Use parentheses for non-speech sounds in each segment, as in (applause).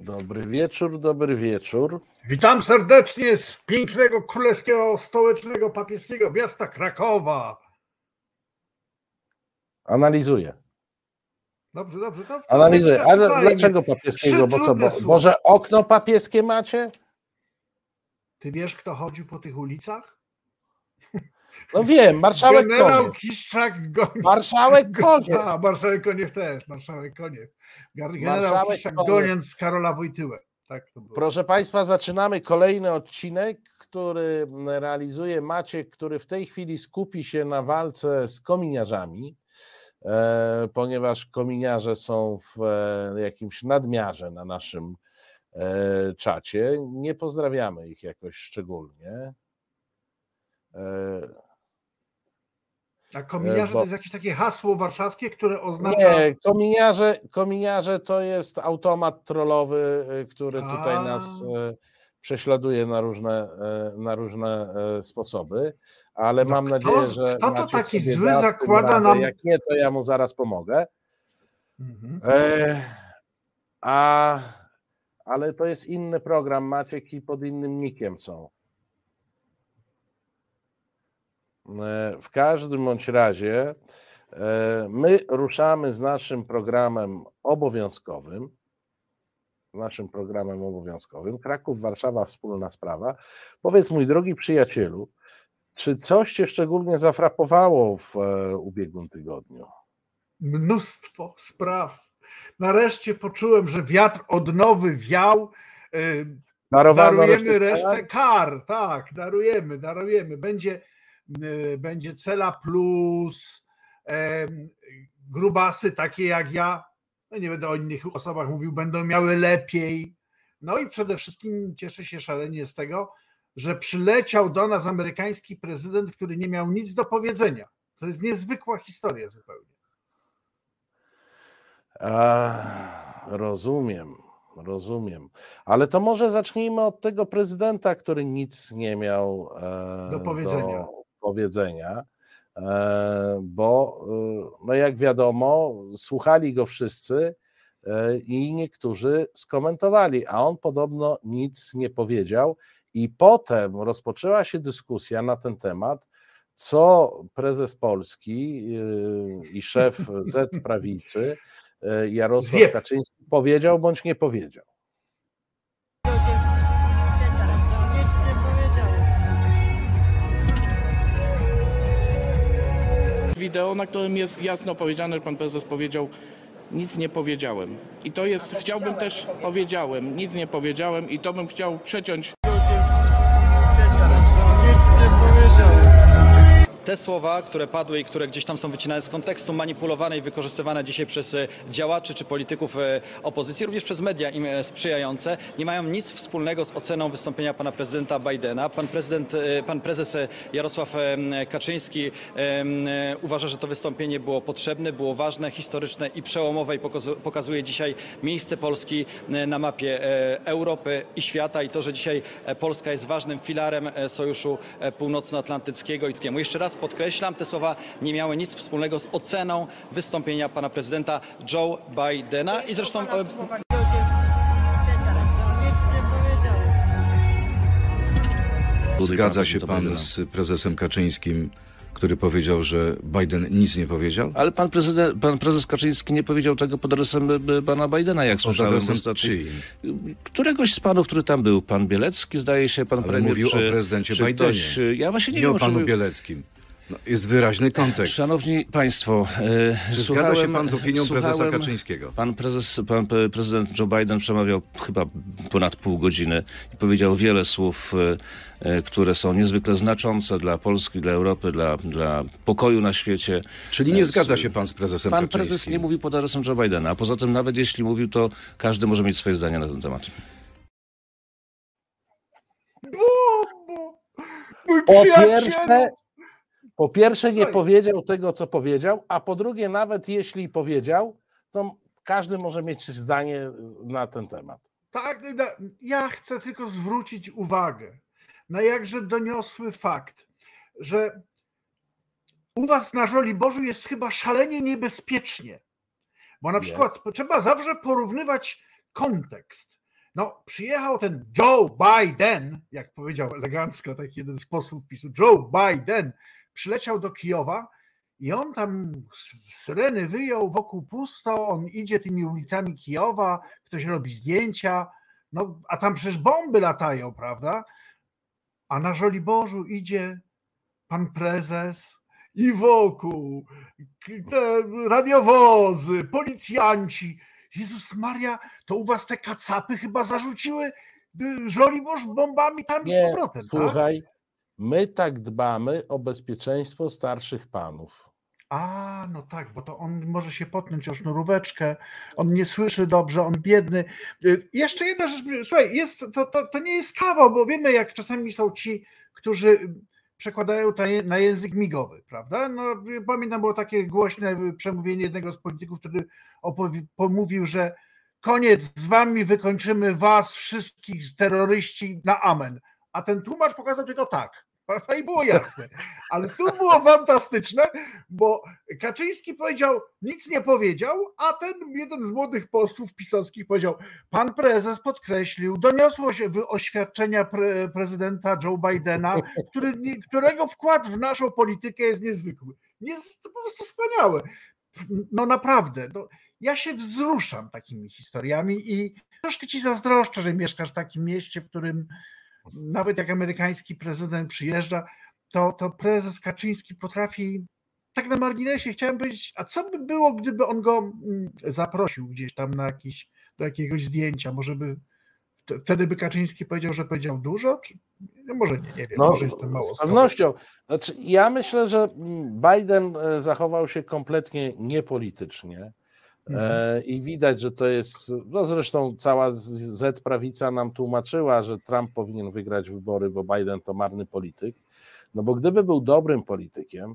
Dobry wieczór, dobry wieczór. Witam serdecznie z pięknego, królewskiego, stołecznego, papieskiego miasta Krakowa. Analizuję. Dobrze, dobrze, dobrze. Analizuję. Ale dlaczego papieskiego? Bo co, bo, może okno papieskie macie? Ty wiesz, kto chodził po tych ulicach? No wiem, marszałek Generał Koniew. Kiszczak Goniew. Marszałek (laughs) Koniew. A, marszałek Koniew też, marszałek Koniew. Generał Marszałek Kiszczak Koniew. Goniąc z Karola Wojtyłę. Tak to było. Proszę Państwa, zaczynamy kolejny odcinek, który realizuje Maciek, który w tej chwili skupi się na walce z kominiarzami, e, ponieważ kominiarze są w e, jakimś nadmiarze na naszym e, czacie. Nie pozdrawiamy ich jakoś szczególnie. E, A kominiarze bo- to jest jakieś takie hasło warszawskie, które oznacza... Nie, kominiarze, kominiarze to jest automat trollowy, y, który tutaj A. nas y, prześladuje na różne, na różne sposoby, ale No mam kto- nadzieję, że kto to taki zły zakłada radę. nam- Jak nie, to ja mu zaraz pomogę. Mhm. E, a, ale to jest inny program, Maciek i pod innym nikiem są. E, W każdym bądź razie e, my ruszamy z naszym programem obowiązkowym. Z naszym programem obowiązkowym. Kraków, Warszawa, wspólna sprawa. Powiedz, mój drogi przyjacielu, czy coś Cię szczególnie zafrapowało w e, ubiegłym tygodniu? mnóstwo spraw. Nareszcie poczułem, że wiatr odnowy wiał. Darowano Darujemy resztę resztę kar, tak, darujemy, darujemy. Będzie, będzie cela plus, em, grubasy takie jak ja, no nie będę o innych osobach mówił, będą miały lepiej. No i przede wszystkim cieszę się szalenie z tego, że przyleciał do nas amerykański prezydent, który nie miał nic do powiedzenia. To jest niezwykła historia zupełnie. A, rozumiem, rozumiem. Ale to może zacznijmy od tego prezydenta, który nic nie miał e, Do powiedzenia. Do powiedzenia e, bo e, no jak wiadomo, słuchali go wszyscy e, i niektórzy skomentowali, a on podobno nic nie powiedział. I potem rozpoczęła się dyskusja na ten temat, co prezes Polski i szef (laughs) Z prawicy Jarosław. Kaczyński powiedział bądź nie powiedział. Wideo, na którym jest jasno powiedziane, pan prezes powiedział nic nie powiedziałem. I to jest, chciałbym też, powiedziałem, nic nie powiedziałem i to bym chciał przeciąć Te słowa, które padły i które gdzieś tam są wycinane z kontekstu, manipulowane i wykorzystywane dzisiaj przez e, działaczy czy polityków e, opozycji, również przez media im e, sprzyjające, nie mają nic wspólnego z oceną wystąpienia pana prezydenta Bidena. Pan, prezydent, pan prezes Jarosław Kaczyński uważa, że to wystąpienie było potrzebne, było ważne, historyczne i przełomowe i pokazu- pokazuje dzisiaj miejsce Polski na mapie Europy i świata i to, że dzisiaj Polska jest ważnym filarem Sojuszu Północnoatlantyckiego i Ckiemu. Jeszcze raz podkreślam, te słowa nie miały nic wspólnego z oceną wystąpienia pana prezydenta Joe Bidena i zresztą e. Zgadza się pan z prezesem Kaczyńskim, który powiedział, że Biden nic nie powiedział? Ale pan, prezydent, pan prezes Kaczyński nie powiedział tego pod adresem y, pana Bidena, jak Pod słyszałem. adresem ostatnio. czyim? Któregoś z panów, który tam był, pan Bielecki, zdaje się, pan Ale premier. mówił czy, o prezydencie czy Bidenie. ktoś, Ja właśnie nie, Nie o wiem, panu czy... Bieleckim. No, jest wyraźny kontekst. Szanowni państwo, y, Czy zgadza się pan z opinią prezesa Kaczyńskiego? Pan, prezes, pan prezydent Joe Biden przemawiał chyba ponad pół godziny i powiedział wiele słów, y, y, które są niezwykle znaczące dla Polski, dla Europy, dla, dla pokoju na świecie. Czyli nie zgadza się pan z prezesem Pan Kaczyńskim? prezes nie mówił pod adresem Joe Bidena, a poza tym nawet jeśli mówił, to każdy może mieć swoje zdanie na ten temat. Mój Po przyjaciel! pierwsze, po pierwsze nie Słuchaj. powiedział tego, co powiedział, a po drugie, nawet jeśli powiedział, to każdy może mieć zdanie na ten temat. Tak, na- ja chcę tylko zwrócić uwagę na jakże doniosły fakt, że u was na Żoliborzu jest chyba szalenie niebezpiecznie. Bo na przykład trzeba zawsze porównywać kontekst. No, przyjechał ten Joe Biden, jak powiedział elegancko taki jeden z posłów PiSu, Joe Biden, przyleciał do Kijowa i on tam syreny wyjął, wokół pusto, on idzie tymi ulicami Kijowa, ktoś robi zdjęcia, no a tam przecież bomby latają, prawda? A na Żoliborzu idzie pan prezes i wokół te radiowozy, policjanci. Jezus Maria, to u was te kacapy chyba zarzuciły Żoliborz bombami tam i z Nie, powrotem, tak? My tak dbamy o bezpieczeństwo starszych panów. A, no tak, bo to on może się potnąć o sznuróweczkę, on nie słyszy dobrze, on biedny. Y, Jeszcze jedna rzecz, słuchaj, jest, to, to, to nie jest kawał, bo wiemy, jak czasami są ci, którzy przekładają na język migowy, prawda? No, pamiętam, było takie głośne przemówienie jednego z polityków, który pomówił, że koniec, z wami wykończymy was wszystkich terroryści na amen. A ten tłumacz pokazał tylko tak. Prawda? I było jasne. Ale tu było fantastyczne, bo Kaczyński powiedział, nic nie powiedział, a ten jeden z młodych posłów pisowskich powiedział, pan prezes podkreślił, doniosło się oświadczenia pre, prezydenta Joe Bidena, który, którego wkład w naszą politykę jest niezwykły. Jest to po prostu wspaniałe. No naprawdę, no, ja się wzruszam takimi historiami i troszkę ci zazdroszczę, że mieszkasz w takim mieście, w którym nawet jak amerykański prezydent przyjeżdża, to, to prezes Kaczyński potrafi, tak na marginesie chciałem powiedzieć, a co by było, gdyby on go mm, zaprosił gdzieś tam na jakiś, do jakiegoś zdjęcia, może by wte- wtedy by Kaczyński powiedział, że powiedział dużo, czy no może nie, nie wiem, No, może jestem mało z pewnością. Znaczy, ja myślę, że Biden e, zachował się kompletnie niepolitycznie. E, I widać, że to jest. No zresztą cała z- Z prawica nam tłumaczyła, że Trump powinien wygrać wybory, bo Biden to marny polityk. No bo gdyby był dobrym politykiem,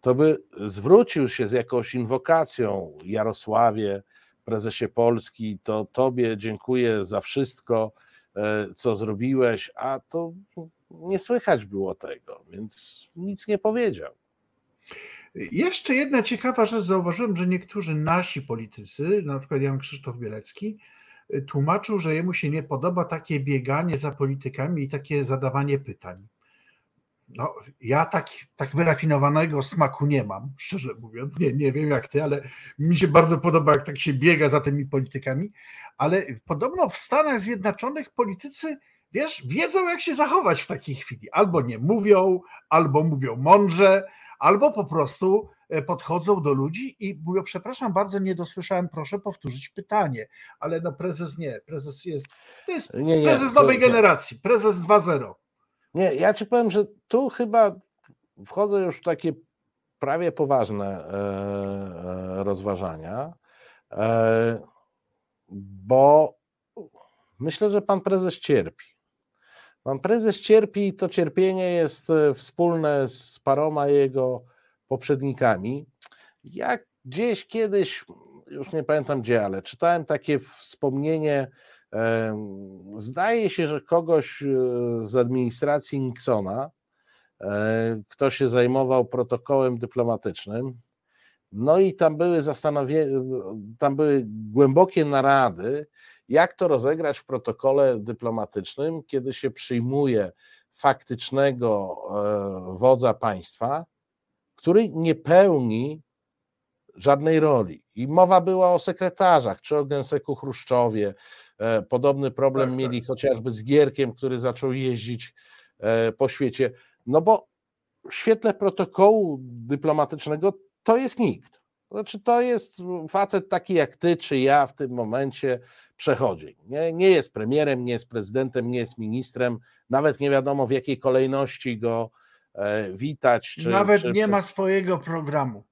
to by zwrócił się z jakąś inwokacją Jarosławie, prezesie Polski, to tobie dziękuję za wszystko, e, co zrobiłeś, a to nie słychać było tego, więc nic nie powiedział. Jeszcze jedna ciekawa rzecz, zauważyłem, że niektórzy nasi politycy, na przykład Jan Krzysztof Bielecki, y, tłumaczył, że jemu się nie podoba takie bieganie za politykami i takie zadawanie pytań. No, ja tak, tak wyrafinowanego smaku nie mam, szczerze mówiąc. Nie, nie wiem jak ty, ale mi się bardzo podoba, jak tak się biega za tymi politykami. Ale podobno w Stanach Zjednoczonych politycy, wiesz, wiedzą, jak się zachować w takiej chwili. Albo nie mówią, albo mówią mądrze, albo po prostu e, podchodzą do ludzi i mówią, przepraszam bardzo, nie dosłyszałem, proszę powtórzyć pytanie. Ale no prezes nie, prezes jest, to jest Nie, nie, prezes co- nowej generacji, prezes 2.0. Nie, ja ci powiem, że tu chyba wchodzę już w takie prawie poważne e, e, rozważania, bo myślę, że pan prezes cierpi. Pan prezes cierpi i to cierpienie jest e, wspólne z paroma jego poprzednikami. Jak gdzieś kiedyś, już nie pamiętam gdzie, ale czytałem takie wspomnienie, zdaje się, że kogoś e, z administracji Nixona, e, kto się zajmował protokołem dyplomatycznym. No i tam były zastanowie, tam były głębokie narady, jak to rozegrać w protokole dyplomatycznym, kiedy się przyjmuje faktycznego e, wodza państwa, który nie pełni żadnej roli. I mowa była o sekretarzach, czy o Gęseku Chruszczowie. E, Podobny problem Tak, tak. mieli chociażby z Gierkiem, który zaczął jeździć e, po świecie. No bo w świetle protokołu dyplomatycznego to jest nikt. Znaczy, to jest facet taki jak ty czy ja w tym momencie przechodzi. Nie, nie jest premierem, nie jest prezydentem, nie jest ministrem, nawet nie wiadomo w jakiej kolejności go e, witać. Czy, Nawet czy, nie czy, ma swojego programu.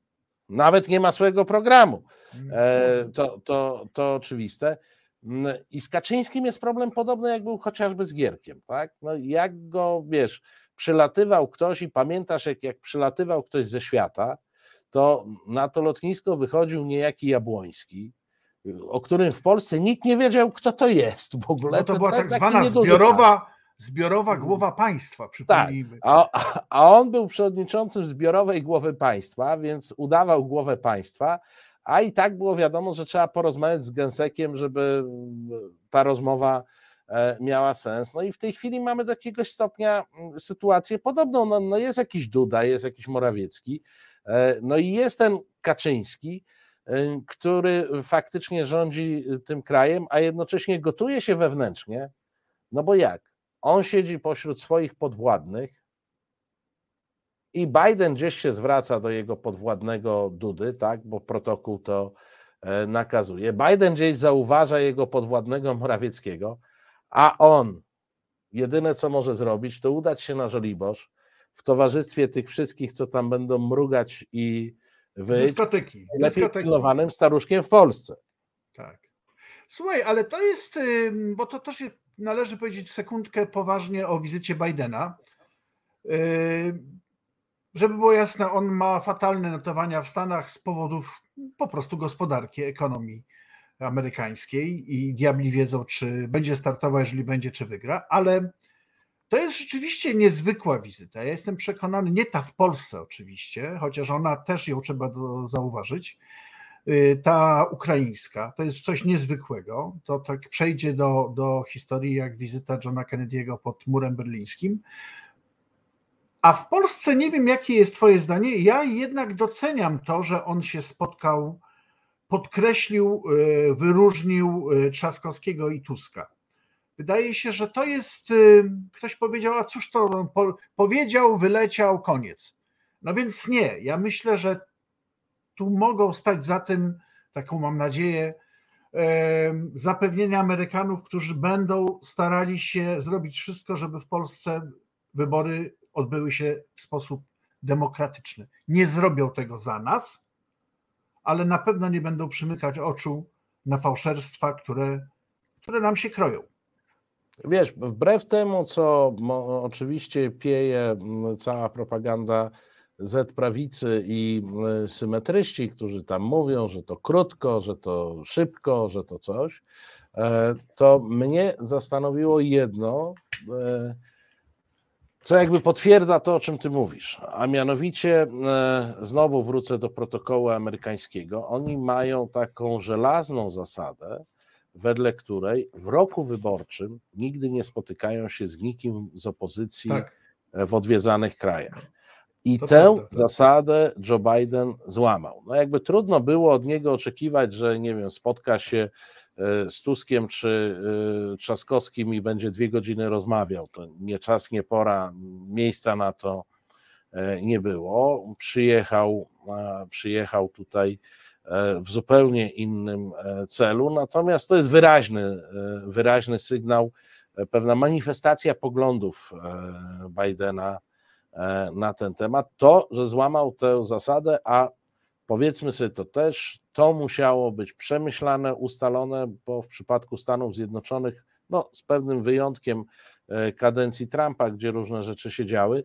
Nawet nie ma swojego programu. Mm. E, to, to, to oczywiste. Mm, I z Kaczyńskim jest problem podobny, jak był chociażby z Gierkiem. Tak? No, jak go, wiesz, przylatywał ktoś i pamiętasz, jak, jak przylatywał ktoś ze świata, to na to lotnisko wychodził niejaki Jabłoński, o którym w Polsce nikt nie wiedział, kto to jest w ogóle. No to Ten była ta- tak taki zwana zbiorowa, zbiorowa Mm. głowa państwa, Tak, przypomnijmy. a, a on był przewodniczącym zbiorowej głowy państwa, więc udawał głowę państwa, a i tak było wiadomo, że trzeba porozmawiać z Gęsekiem, żeby ta rozmowa e, miała sens. No i w tej chwili mamy do jakiegoś stopnia mm, sytuację podobną. No, no jest jakiś Duda, jest jakiś Morawiecki, e, no i jest ten Kaczyński, który faktycznie rządzi tym krajem, a jednocześnie gotuje się wewnętrznie. No bo jak? On siedzi pośród swoich podwładnych, i Biden gdzieś się zwraca do jego podwładnego Dudy, tak, bo protokół to e, nakazuje. Biden gdzieś zauważa jego podwładnego Morawieckiego, a on jedyne co może zrobić, to udać się na Żoliborz w towarzystwie tych wszystkich, co tam będą mrugać i wyjść, Dyskoteki. lepiej dyskoteki. pilnowanym staruszkiem w Polsce. Tak. Słuchaj, ale to jest, bo to też należy powiedzieć sekundkę poważnie o wizycie Bidena. Żeby było jasne, on ma fatalne notowania w Stanach z powodów po prostu gospodarki, ekonomii amerykańskiej i diabli wiedzą, czy będzie startował, jeżeli będzie, czy wygra, ale to jest rzeczywiście niezwykła wizyta. Ja jestem przekonany, nie ta w Polsce oczywiście, chociaż ona też ją trzeba do, zauważyć, Y, ta ukraińska, to jest coś niezwykłego. To tak przejdzie do, do historii jak wizyta Johna Kennedy'ego pod murem berlińskim. A w Polsce nie wiem, jakie jest Twoje zdanie. Ja jednak doceniam to, że on się spotkał, podkreślił, y, wyróżnił y, Trzaskowskiego i Tuska. Wydaje się, że to jest. y, Ktoś powiedział, a cóż to po, powiedział, wyleciał, koniec. No więc nie. Ja myślę, że tu mogą stać za tym, taką mam nadzieję, zapewnienia Amerykanów, którzy będą starali się zrobić wszystko, żeby w Polsce wybory odbyły się w sposób demokratyczny. Nie zrobią tego za nas, ale na pewno nie będą przymykać oczu na fałszerstwa, które, które nam się kroją. Wiesz, wbrew temu, co oczywiście pieje cała propaganda Z prawicy i m, symetryści, którzy tam mówią, że to krótko, że to szybko, że to coś, e, to mnie zastanowiło jedno, e, co jakby potwierdza to, o czym ty mówisz, a mianowicie e, znowu wrócę do protokołu amerykańskiego. Oni mają taką żelazną zasadę, wedle której w roku wyborczym nigdy nie spotykają się z nikim z opozycji Tak. w odwiedzanych krajach. I To tę prawda, tak. zasadę Joe Biden złamał. No jakby trudno było od niego oczekiwać, że nie wiem, spotka się e, z Tuskiem czy e, Trzaskowskim i będzie dwie godziny rozmawiał. To nie czas, nie pora, miejsca na to e, nie było. Przyjechał, przyjechał tutaj e, w zupełnie innym e, celu, natomiast to jest wyraźny, e, wyraźny sygnał, e, pewna manifestacja poglądów e, Bidena e, na ten temat. To, że złamał tę zasadę, a powiedzmy sobie to też, to musiało być przemyślane, ustalone, bo w przypadku Stanów Zjednoczonych, no z pewnym wyjątkiem e, kadencji Trumpa, gdzie różne rzeczy się działy,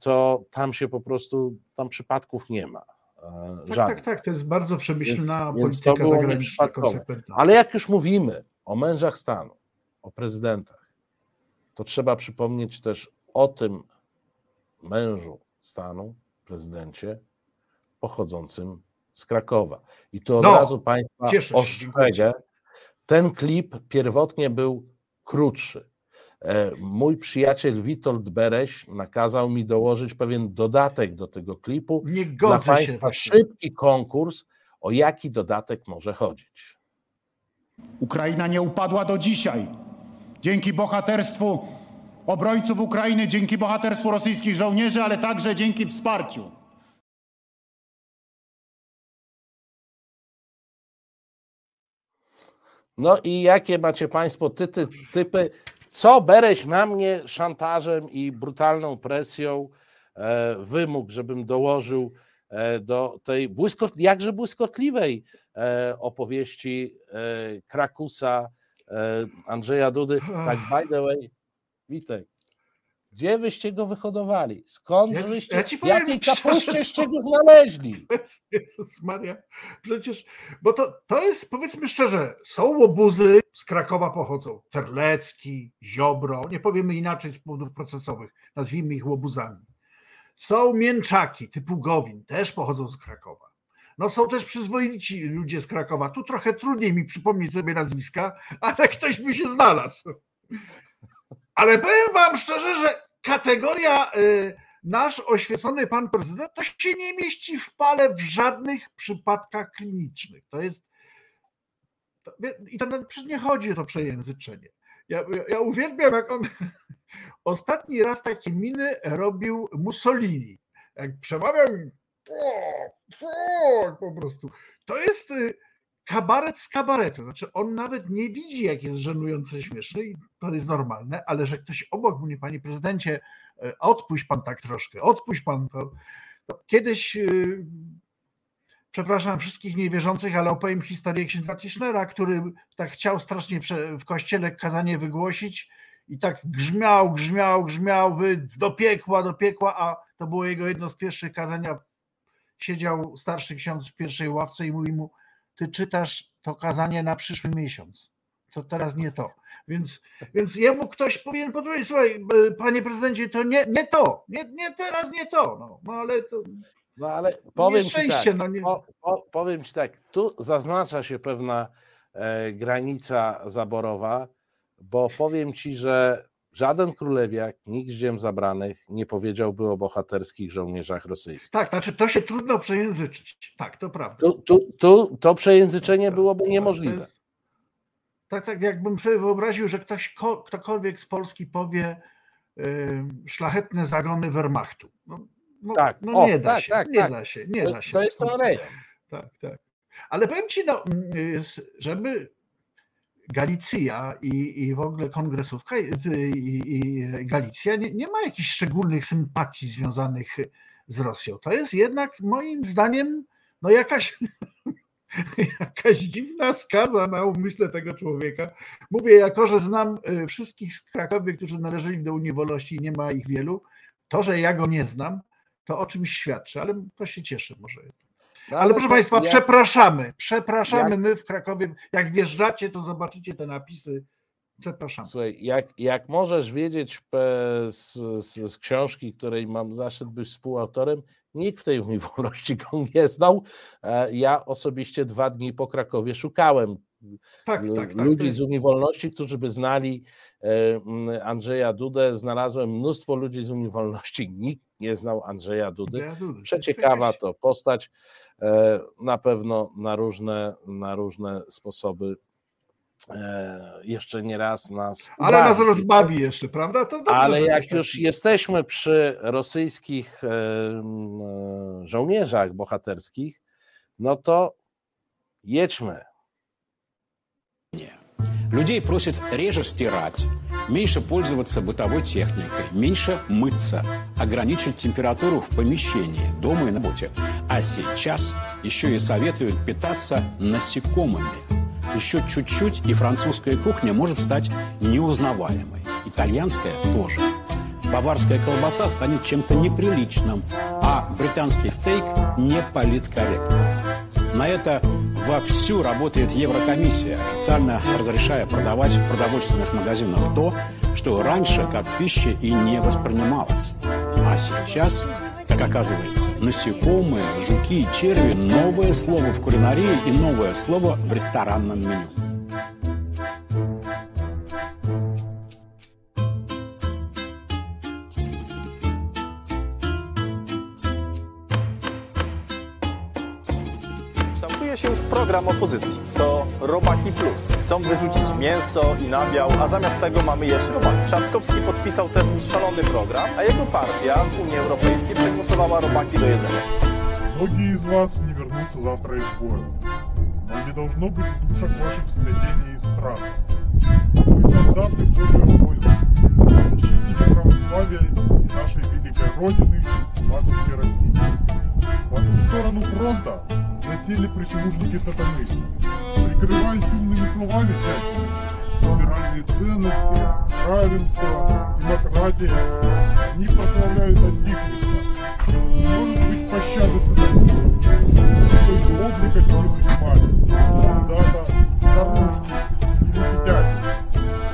to tam się po prostu, tam przypadków nie ma. E, Tak, żadnych. tak, tak. To jest bardzo przemyślna Więc- więc polityka było zagraniczna, konsekwentna. Ale jak już mówimy o mężach stanu, o prezydentach, to trzeba przypomnieć też o tym mężu stanu, prezydencie, pochodzącym z Krakowa. I to od No, razu Państwa ostrzegę. Ten klip pierwotnie był krótszy. E, Mój przyjaciel Witold Bereś nakazał mi dołożyć pewien dodatek do tego klipu. Nie Dla. Państwa szybki konkurs, o jaki dodatek może chodzić. Ukraina nie upadła do dzisiaj. Dzięki bohaterstwu obrońców Ukrainy, dzięki bohaterstwu rosyjskich żołnierzy, ale także dzięki wsparciu. No i jakie macie Państwo typy, typy co Bereś na mnie szantażem i brutalną presją e, wymógł, żebym dołożył e, do tej błyskot, jakże błyskotliwej e, opowieści e, Krakusa e, Andrzeja Dudy. Tak, by the way, Witek, gdzie wyście go wyhodowali? Skąd Ja- wyście, ja ci powiem jakiej (laughs) kapuścieście go znaleźli? (laughs) Jezus Maria, przecież, bo to, to jest, powiedzmy szczerze, są łobuzy z Krakowa pochodzą, Terlecki, Ziobro, nie powiemy inaczej z powodów procesowych, nazwijmy ich łobuzami. Są mięczaki typu Gowin, też pochodzą z Krakowa. No są też przyzwoici ludzie z Krakowa. Tu trochę trudniej mi przypomnieć sobie nazwiska, ale ktoś by się znalazł. Ale powiem wam szczerze, że kategoria y, nasz oświecony pan prezydent to się nie mieści w pale w żadnych przypadkach klinicznych. To jest i to przecież nie chodzi o to przejęzyczenie. Ja, ja, uwielbiam, jak on (laughs) ostatni raz takie miny robił Mussolini. Jak przemawiał, po prostu. To jest y, kabaret z kabaretu. Znaczy, on nawet nie widzi, jak jest żenujące śmieszne i to jest normalne, ale że ktoś obok mnie, panie prezydencie, y, odpuść pan tak troszkę, odpuść pan to. to kiedyś y, przepraszam wszystkich niewierzących, ale opowiem historię księdza Tischnera, który tak chciał strasznie w kościele kazanie wygłosić i tak grzmiał, grzmiał, grzmiał, wy do piekła, do piekła, a to było jego jedno z pierwszych kazania. Siedział starszy ksiądz w pierwszej ławce i mówi mu, ty czytasz to kazanie na przyszły miesiąc. To teraz nie to. Więc, więc jemu ktoś powinien powiedzieć, słuchaj, panie prezydencie, to nie, nie to, nie, nie teraz nie to. No, no ale to. No ale powiem ci tak, no nie... po, po, powiem ci tak, tu zaznacza się pewna e, granica zaborowa, bo powiem ci, że żaden królewiak, nikt z ziem zabranych nie powiedziałby o bohaterskich żołnierzach rosyjskich. Tak, znaczy to się trudno przejęzyczyć. Tak, to prawda. Tu, tu, tu to przejęzyczenie byłoby niemożliwe. Jest, tak, tak, jakbym sobie wyobraził, że ktoś, ktokolwiek z Polski powie y, szlachetne zagony Wehrmachtu. No, no, tak, no o, nie da tak, się, tak, nie tak. da się, nie to, da się. To jest to Tak, tak. Ale powiem ci, no, żeby Galicja i, i w ogóle kongresówka i, i Galicja nie, nie ma jakichś szczególnych sympatii związanych z Rosją. To jest jednak moim zdaniem no jakaś, (laughs) jakaś dziwna skaza na umyśle tego człowieka. Mówię, jako że znam y, wszystkich z Krakowie, którzy należeli do Unii Wolności i nie ma ich wielu, to, że ja go nie znam, to o czymś świadczy, ale to się cieszę może. No, ale, ale, proszę Państwa, jak, przepraszamy, przepraszamy jak, my w Krakowie. Jak wjeżdżacie, to zobaczycie te napisy. Przepraszam. Słuchaj, jak, jak możesz wiedzieć z, z, z, książki, której mam zaszczyt być współautorem, nikt w tej Unii Wolności go nie znał. E, ja osobiście dwa dni po Krakowie szukałem tak, tak, tak, ludzi z Unii Wolności, którzy by znali e, Andrzeja Dudę. Znalazłem mnóstwo ludzi z Unii Wolności. Nikt nie znał Andrzeja Dudy. Przeciekawa to postać. E, na pewno na różne, na różne sposoby e, jeszcze nie raz nas. Ale ubawi. nas rozbawi jeszcze, prawda? To dobrze, Ale jak już jesteśmy przy rosyjskich żołnierzach bohaterskich, no to jedźmy. Nie. Людей просят реже стирать, меньше пользоваться бытовой техникой, меньше мыться, ограничить температуру в помещении, дома и на работе. А сейчас еще и советуют питаться насекомыми. Еще чуть-чуть, и французская кухня может стать неузнаваемой. Итальянская тоже. Баварская колбаса станет чем-то неприличным, а британский стейк не политкорректным. На это вовсю работает Еврокомиссия, официально разрешая продавать в продовольственных магазинах то, что раньше как пища и не воспринималось. А сейчас, как оказывается, насекомые, жуки и черви – новое слово в кулинарии и новое слово в ресторанном меню. program opozycji. To Robaki Plus. Chcą wyrzucić mięso i nabiał, a zamiast tego mamy jeść robaki. Trzaskowski podpisał ten szalony program, a jego partia w Unii Europejskiej przegłosowała robaki do jedzenia. Многие из вас не вернутся завтра из боя. Но не должно быть в душах ваших стыдения и страха. Вы солдаты Божьего войска. Защитники православия и нашей великой Родины, матушки России. По ту сторону фронта засели прислужники сатаны. Прикрываясь умными словами либеральные ценности, равенство, демократия, они прославляют антихриста. Может быть пощады сатане. Только облика не принимали. Солдата, кормушки или дядя.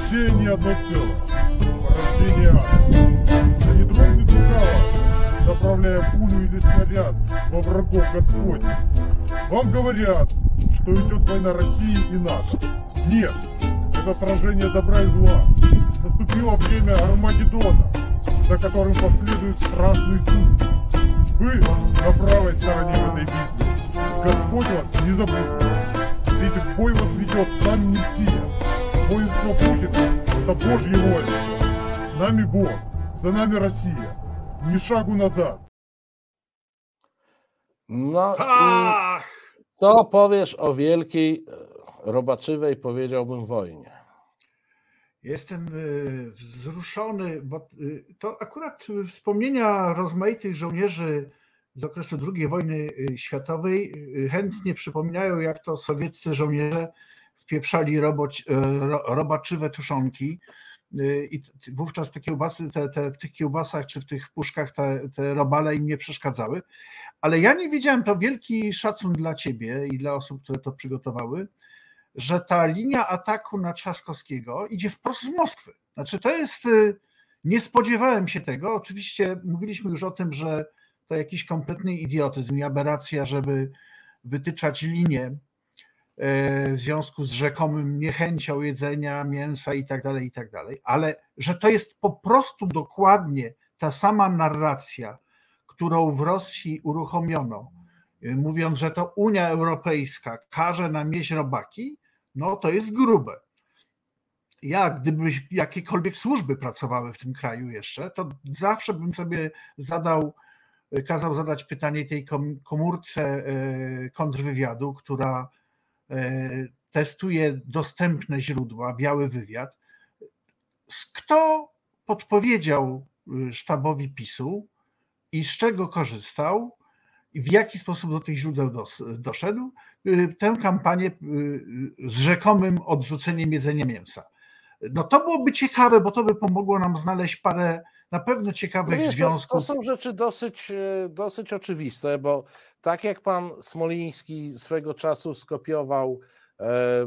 Все они одно целое. Порождение ада. Направляя пулю или снаряд во врагов Господних. Вам говорят, что идет война России и НАТО. Нет, это сражение добра и зла. Наступило время Армагеддона, за которым последует страшный суд. Вы на правой стороне в этой битве. Господь вас не забудет. Ведь в бой вас ведет сам Мессия. Воинство Путина – это Божье воинство. С нами Бог, за нами Россия. Ni szagu nazad. No i co powiesz o wielkiej, e, robaczywej, powiedziałbym, wojnie? Jestem e, wzruszony, bo e, to akurat wspomnienia rozmaitych żołnierzy z okresu II wojny światowej chętnie przypominają, jak to sowieccy żołnierze wpieprzali roboć, robaczywe tuszonki. Y, I wówczas te kiełbasy, te, te, w tych kiełbasach czy w tych puszkach te, te robale im nie przeszkadzały. Ale ja nie wiedziałem, to wielki szacun dla ciebie i dla osób, które to przygotowały, że ta linia ataku na Trzaskowskiego idzie wprost z Moskwy. Znaczy, to jest. y, Nie spodziewałem się tego. Oczywiście mówiliśmy już o tym, że to jakiś kompletny idiotyzm i aberracja, żeby wytyczać linię w związku z rzekomym niechęcią jedzenia mięsa i tak dalej, i tak dalej, ale że to jest po prostu dokładnie ta sama narracja, którą w Rosji uruchomiono, y, mówiąc, że to Unia Europejska każe nam jeść robaki, no to jest grube. Ja, gdyby jakiekolwiek służby pracowały w tym kraju jeszcze, to zawsze bym sobie zadał, kazał zadać pytanie tej kom- komórce e, kontrwywiadu, która e, testuje dostępne źródła, biały wywiad. Kto podpowiedział y, sztabowi PiSu i z czego korzystał i w jaki sposób do tych źródeł dos- doszedł, y, tę kampanię y, z rzekomym odrzuceniem jedzenia mięsa. No to byłoby ciekawe, bo to by pomogło nam znaleźć parę na pewno ciekawych No to- związków. To są rzeczy dosyć, e, dosyć oczywiste, bo tak jak pan Smoliński swego czasu skopiował, e,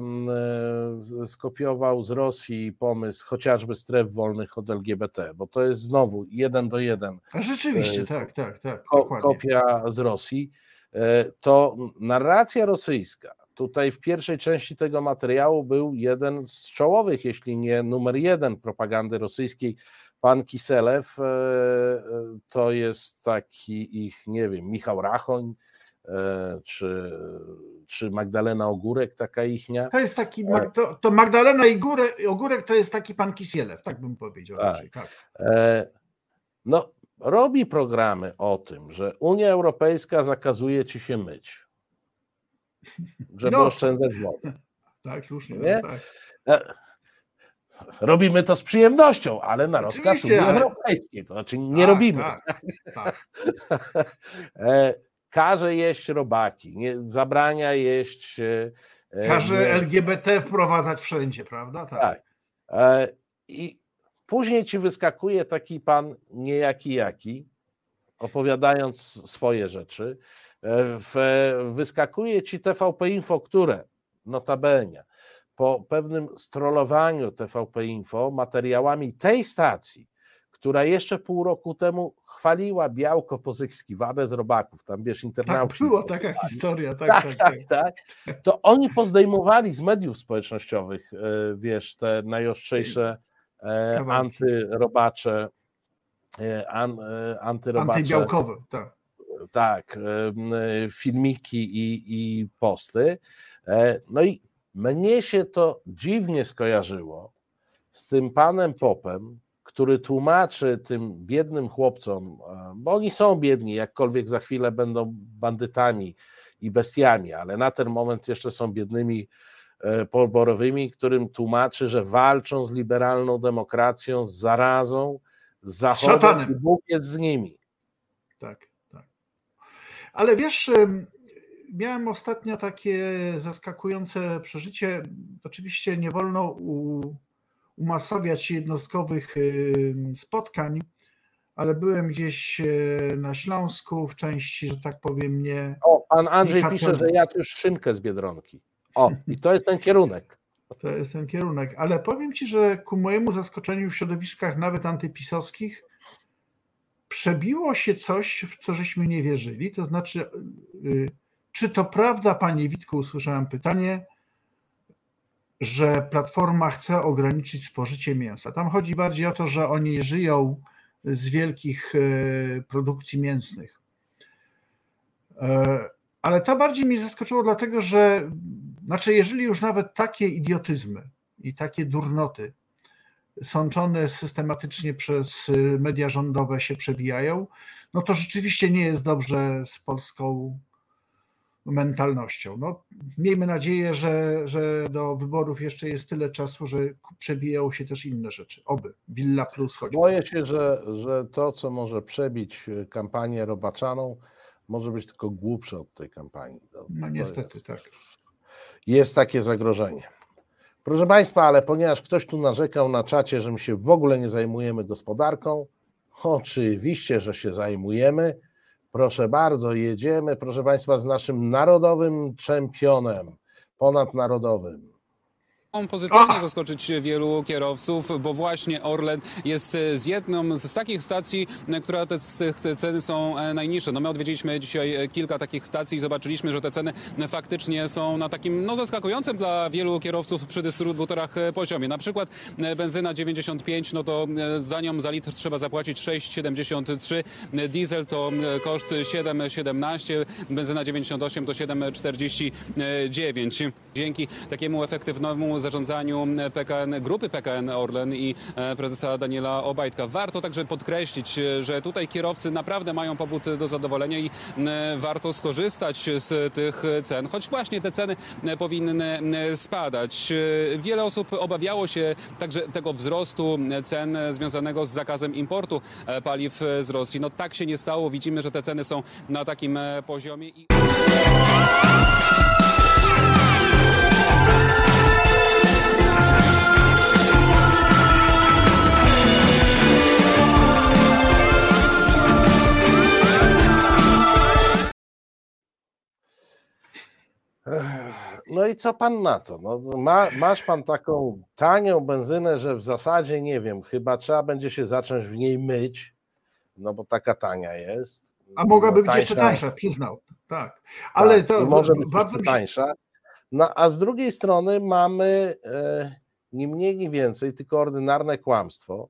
skopiował z Rosji pomysł chociażby stref wolnych od LGBT, bo to jest znowu jeden do jeden A rzeczywiście, e, tak, tak, tak. ko- dokładnie. kopia z Rosji, to narracja rosyjska. Tutaj w pierwszej części tego materiału był jeden z czołowych, jeśli nie numer jeden propagandy rosyjskiej, pan Kiselew. e, e, To jest taki ich, nie wiem, Michał Rachoń, e, czy, czy Magdalena Ogórek, taka ichnia. To jest taki, to, to Magdalena i Górek, Ogórek to jest taki pan Kisielew, tak bym powiedział. Tak. raczej, tak. No, robi programy o tym, że Unia Europejska zakazuje ci się myć, żeby No. oszczędzać wodę. (laughs) tak, słusznie. Nie? No, tak. E, Robimy to z przyjemnością, ale na rozkaz Unii ale- Europejskiej. To znaczy nie Tak, robimy. tak, tak. (laughs) E, Każe jeść robaki, nie, zabrania jeść. e, Każe nie- LGBT wprowadzać wszędzie, prawda? Tak. Tak. I później ci wyskakuje taki pan niejaki jaki, opowiadając swoje rzeczy. W- Wyskakuje ci TVP Info, które notabene po pewnym strollowaniu TVP Info materiałami tej stacji, która jeszcze pół roku temu chwaliła białko pozyskiwane z robaków, tam wiesz, Tak internauci. była taka historia, tak, Tak, tak, tak, tak. tak. To oni pozdejmowali z mediów społecznościowych, e, wiesz, te najostrzejsze e, antyrobacze, e, an, antyrobacze, Antybiałkowe, tak. Tak, e, filmiki i, i posty. E, No i mnie się to dziwnie skojarzyło z tym panem Popem, który tłumaczy tym biednym chłopcom, e, bo oni są biedni, jakkolwiek za chwilę będą bandytami i bestiami, ale na ten moment jeszcze są biednymi poborowymi, którym tłumaczy, że walczą z liberalną demokracją, z zarazą, z Zachodem i Bóg jest z nimi. Tak. Ale wiesz, em, miałem ostatnio takie zaskakujące przeżycie. Oczywiście nie wolno u, umasowiać jednostkowych spotkań, ale byłem gdzieś e, na Śląsku w części, że tak powiem, nie. O, pan Andrzej nie pisze, że jadł już szynkę z Biedronki. O, i to jest ten kierunek. To jest ten kierunek. Ale powiem ci, że ku mojemu zaskoczeniu w środowiskach nawet antypisowskich przebiło się coś, w co żeśmy nie wierzyli. To znaczy, y, czy to prawda, panie Witku, usłyszałem pytanie, że Platforma chce ograniczyć spożycie mięsa. Tam chodzi bardziej o to, że oni żyją z wielkich y, produkcji mięsnych. E, Ale to bardziej mnie zaskoczyło, dlatego że, znaczy, jeżeli już nawet takie idiotyzmy i takie durnoty sączone systematycznie przez y, media rządowe się przebijają, no to rzeczywiście nie jest dobrze z polską mentalnością. No, miejmy nadzieję, że, że do wyborów jeszcze jest tyle czasu, że przebijają się też inne rzeczy. Oby. Villa Plus choćby. Boję się, że, że to, co może przebić e, kampanię robaczaną, może być tylko głupsze od tej kampanii. To- No niestety jest, tak. jest takie zagrożenie. Proszę Państwa, ale ponieważ ktoś tu narzekał na czacie, że my się w ogóle nie zajmujemy gospodarką, oczywiście, że się zajmujemy. Proszę bardzo, jedziemy, proszę Państwa, z naszym narodowym czempionem, ponadnarodowym. Pozytywnie zaskoczyć wielu kierowców, bo właśnie Orlen jest z jedną z takich stacji, która te, te ceny są e, najniższe. No my odwiedziliśmy dzisiaj e, kilka takich stacji i zobaczyliśmy, że te ceny faktycznie są na takim no, zaskakującym dla wielu kierowców przy dystrybutorach e, poziomie. Na przykład e, benzyna 95, no to e, za nią za litr trzeba zapłacić 6,73, e, diesel to e, koszt 7,17, benzyna 98 to 7,49. Dzięki takiemu efektywnemu zarządzaniu PKN, grupy PKN Orlen i e, prezesa Daniela Obajtka. Warto także podkreślić, że tutaj kierowcy naprawdę mają powód do zadowolenia i warto skorzystać z tych cen, choć właśnie te ceny powinny spadać. Wiele osób obawiało się także tego wzrostu cen związanego z zakazem importu e, paliw z Rosji. No tak się nie stało. Widzimy, że te ceny są na takim e, poziomie. No i co pan na to? No, ma, masz pan taką tanią benzynę, że w zasadzie nie wiem, chyba trzeba będzie się zacząć w niej myć, no bo taka tania jest. A mogłaby No, być jeszcze tańsza. przyznał. Tak. Ale Tak, to może być bardzo jeszcze tańsza. No a z drugiej strony mamy e, ni mniej, ni więcej, tylko ordynarne kłamstwo,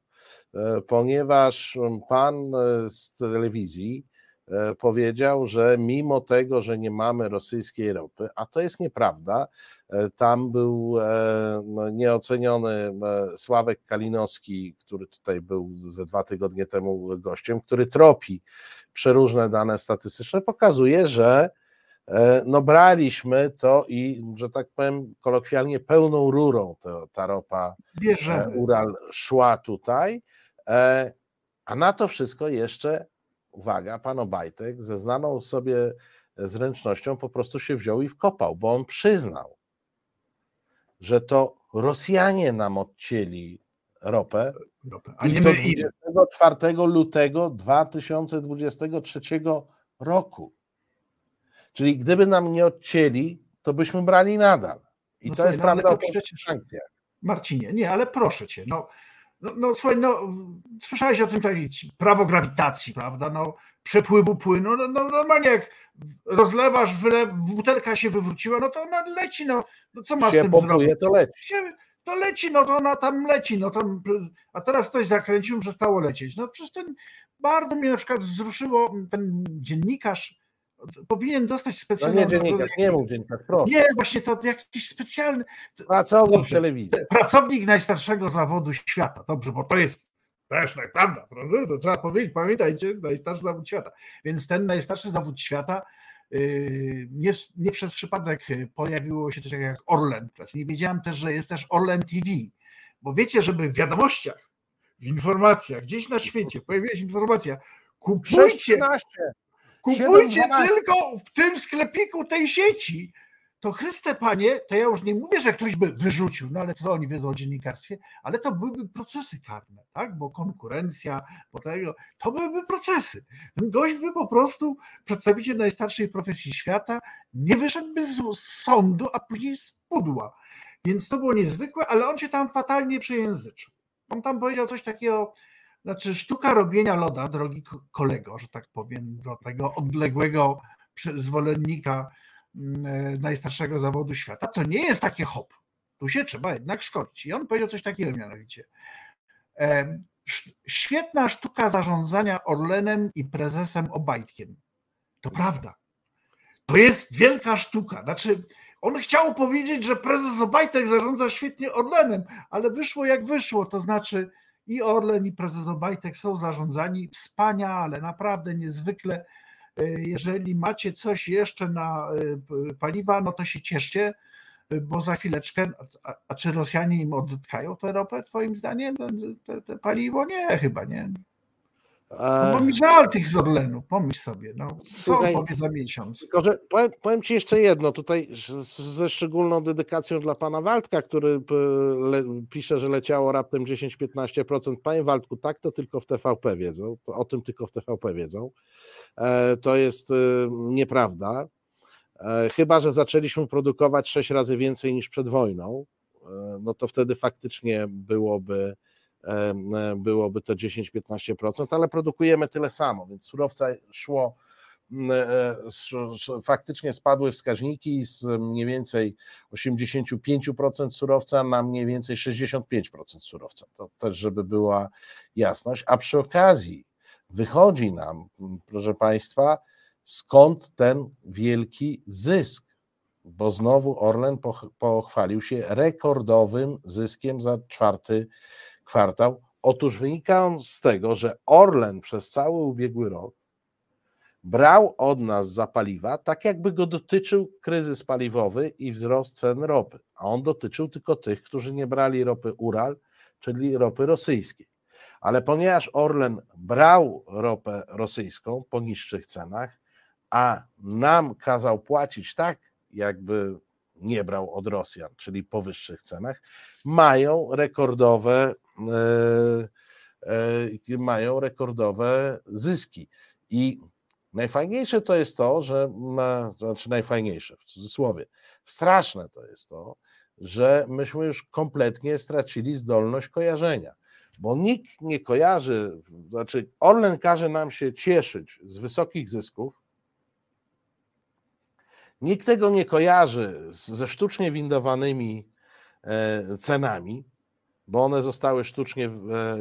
e, ponieważ pan e, z telewizji powiedział, że mimo tego, że nie mamy rosyjskiej ropy, a to jest nieprawda, e, tam był e, no, nieoceniony e, Sławek Kalinowski, który tutaj był ze dwa tygodnie temu gościem, który tropi przeróżne dane statystyczne, pokazuje, że E, no braliśmy to i, że tak powiem kolokwialnie, pełną rurą to, ta ropa e, bierzemy. Ural szła tutaj, e, a na to wszystko jeszcze, uwaga, pan Obajtek ze znaną sobie zręcznością po prostu się wziął i wkopał, bo on przyznał, że to Rosjanie nam odcięli ropę A i nie to my im. 24 lutego 2023 roku. Czyli gdyby nam nie odcięli, to byśmy brali nadal. I No to jest no prawda o przecież- sankcjach. Marcinie, nie, ale proszę cię, no, no, no słuchaj, no, słyszałeś o tym tak, prawo grawitacji, prawda, no, przepływu płynu, no, no normalnie jak rozlewasz, wyle, butelka się wywróciła, no to ona leci, no, no co ma z tym pompuje, zrobić? to leci. Się, to leci, no to ona tam leci, no tam, a teraz ktoś zakręcił, przestało lecieć, no przecież to bardzo mnie na przykład wzruszyło, ten dziennikarz powinien dostać No specjalną nie dziennikarz, nie mów dziennikarz, proszę. Nie, właśnie to jakiś specjalny. Pracownik Dobrze. telewizji. Pracownik najstarszego zawodu świata. Dobrze, bo to jest też tak prawda, prawda? To trzeba powiedzieć, pamiętajcie, najstarszy zawód świata. Więc ten najstarszy zawód świata yy, nie, nie przez przypadek pojawiło się coś jak Orlen Press. Nie wiedziałem też, że jest też Orlen TV, bo wiecie, żeby w wiadomościach, w informacjach, gdzieś na świecie pojawiła się informacja, kupujcie, 6,13. Kupujcie 7,12. tylko w tym sklepiku tej sieci. To Chryste Panie, to ja już nie mówię, że ktoś by wyrzucił, no ale co oni wiedzą o dziennikarstwie, ale to byłyby procesy karne, tak? Bo konkurencja, bo tego, to byłyby procesy. Gość by po prostu, przedstawiciel najstarszej profesji świata, nie wyszedłby z z sądu, a później z pudła. Więc to było niezwykłe, ale on się tam fatalnie przejęzyczył. On tam powiedział coś takiego, Znaczy, sztuka robienia loda, drogi ko- kolego, że tak powiem, do tego odległego zwolennika mm, e, najstarszego zawodu świata, to nie jest takie hop. Tu się trzeba jednak szkolić. I on powiedział coś takiego mianowicie. sz- Świetna sztuka zarządzania Orlenem i prezesem Obajtkiem. To prawda. To jest wielka sztuka. Znaczy, on chciał powiedzieć, że prezes Obajtek zarządza świetnie Orlenem, ale wyszło jak wyszło. To znaczy, i Orlen, i prezes Obajtek są zarządzani wspaniale, naprawdę niezwykle. E, Jeżeli macie coś jeszcze na e, paliwa, no to się cieszcie, e, bo za chwileczkę, a, a czy Rosjanie im odetkają tę ropę, twoim zdaniem? No, Te, te paliwo? Nie, chyba nie. No bo mi żal tych z Orlenu, pomyśl sobie, no, co Słuchaj, powie za miesiąc? Tylko, że powiem, powiem Ci jeszcze jedno, tutaj ze szczególną dedykacją dla pana Waldka, który le, pisze, że leciało raptem 10-15%. Panie Waldku, tak to tylko w TVP wiedzą, o tym tylko w TVP wiedzą. E, to jest e, nieprawda. E, chyba, że zaczęliśmy produkować 6 razy więcej niż przed wojną, e, no to wtedy faktycznie byłoby e, e, byłoby to 10-15%, ale produkujemy tyle samo, więc surowca szło e, sz- faktycznie spadły wskaźniki z mniej więcej 85% surowca na mniej więcej 65% surowca. To też, żeby była jasność. A przy okazji wychodzi nam, proszę Państwa, skąd ten wielki zysk, bo znowu Orlen poch- pochwalił się rekordowym zyskiem za czwarty kwartał. Otóż wynika on z tego, że Orlen przez cały ubiegły rok brał od nas za paliwa, tak jakby go dotyczył kryzys paliwowy i wzrost cen ropy, a on dotyczył tylko tych, którzy nie brali ropy Ural, czyli ropy rosyjskiej. Ale ponieważ Orlen brał ropę rosyjską po niższych cenach, a nam kazał płacić tak, jakby nie brał od Rosjan, czyli po wyższych cenach, mają rekordowe, mają rekordowe zyski. I najfajniejsze to jest to, że ma, znaczy najfajniejsze w cudzysłowie, straszne to jest to, że myśmy już kompletnie stracili zdolność kojarzenia, bo nikt nie kojarzy, znaczy Orlen każe nam się cieszyć z wysokich zysków, nikt tego nie kojarzy ze sztucznie windowanymi e, cenami, bo one zostały sztucznie e,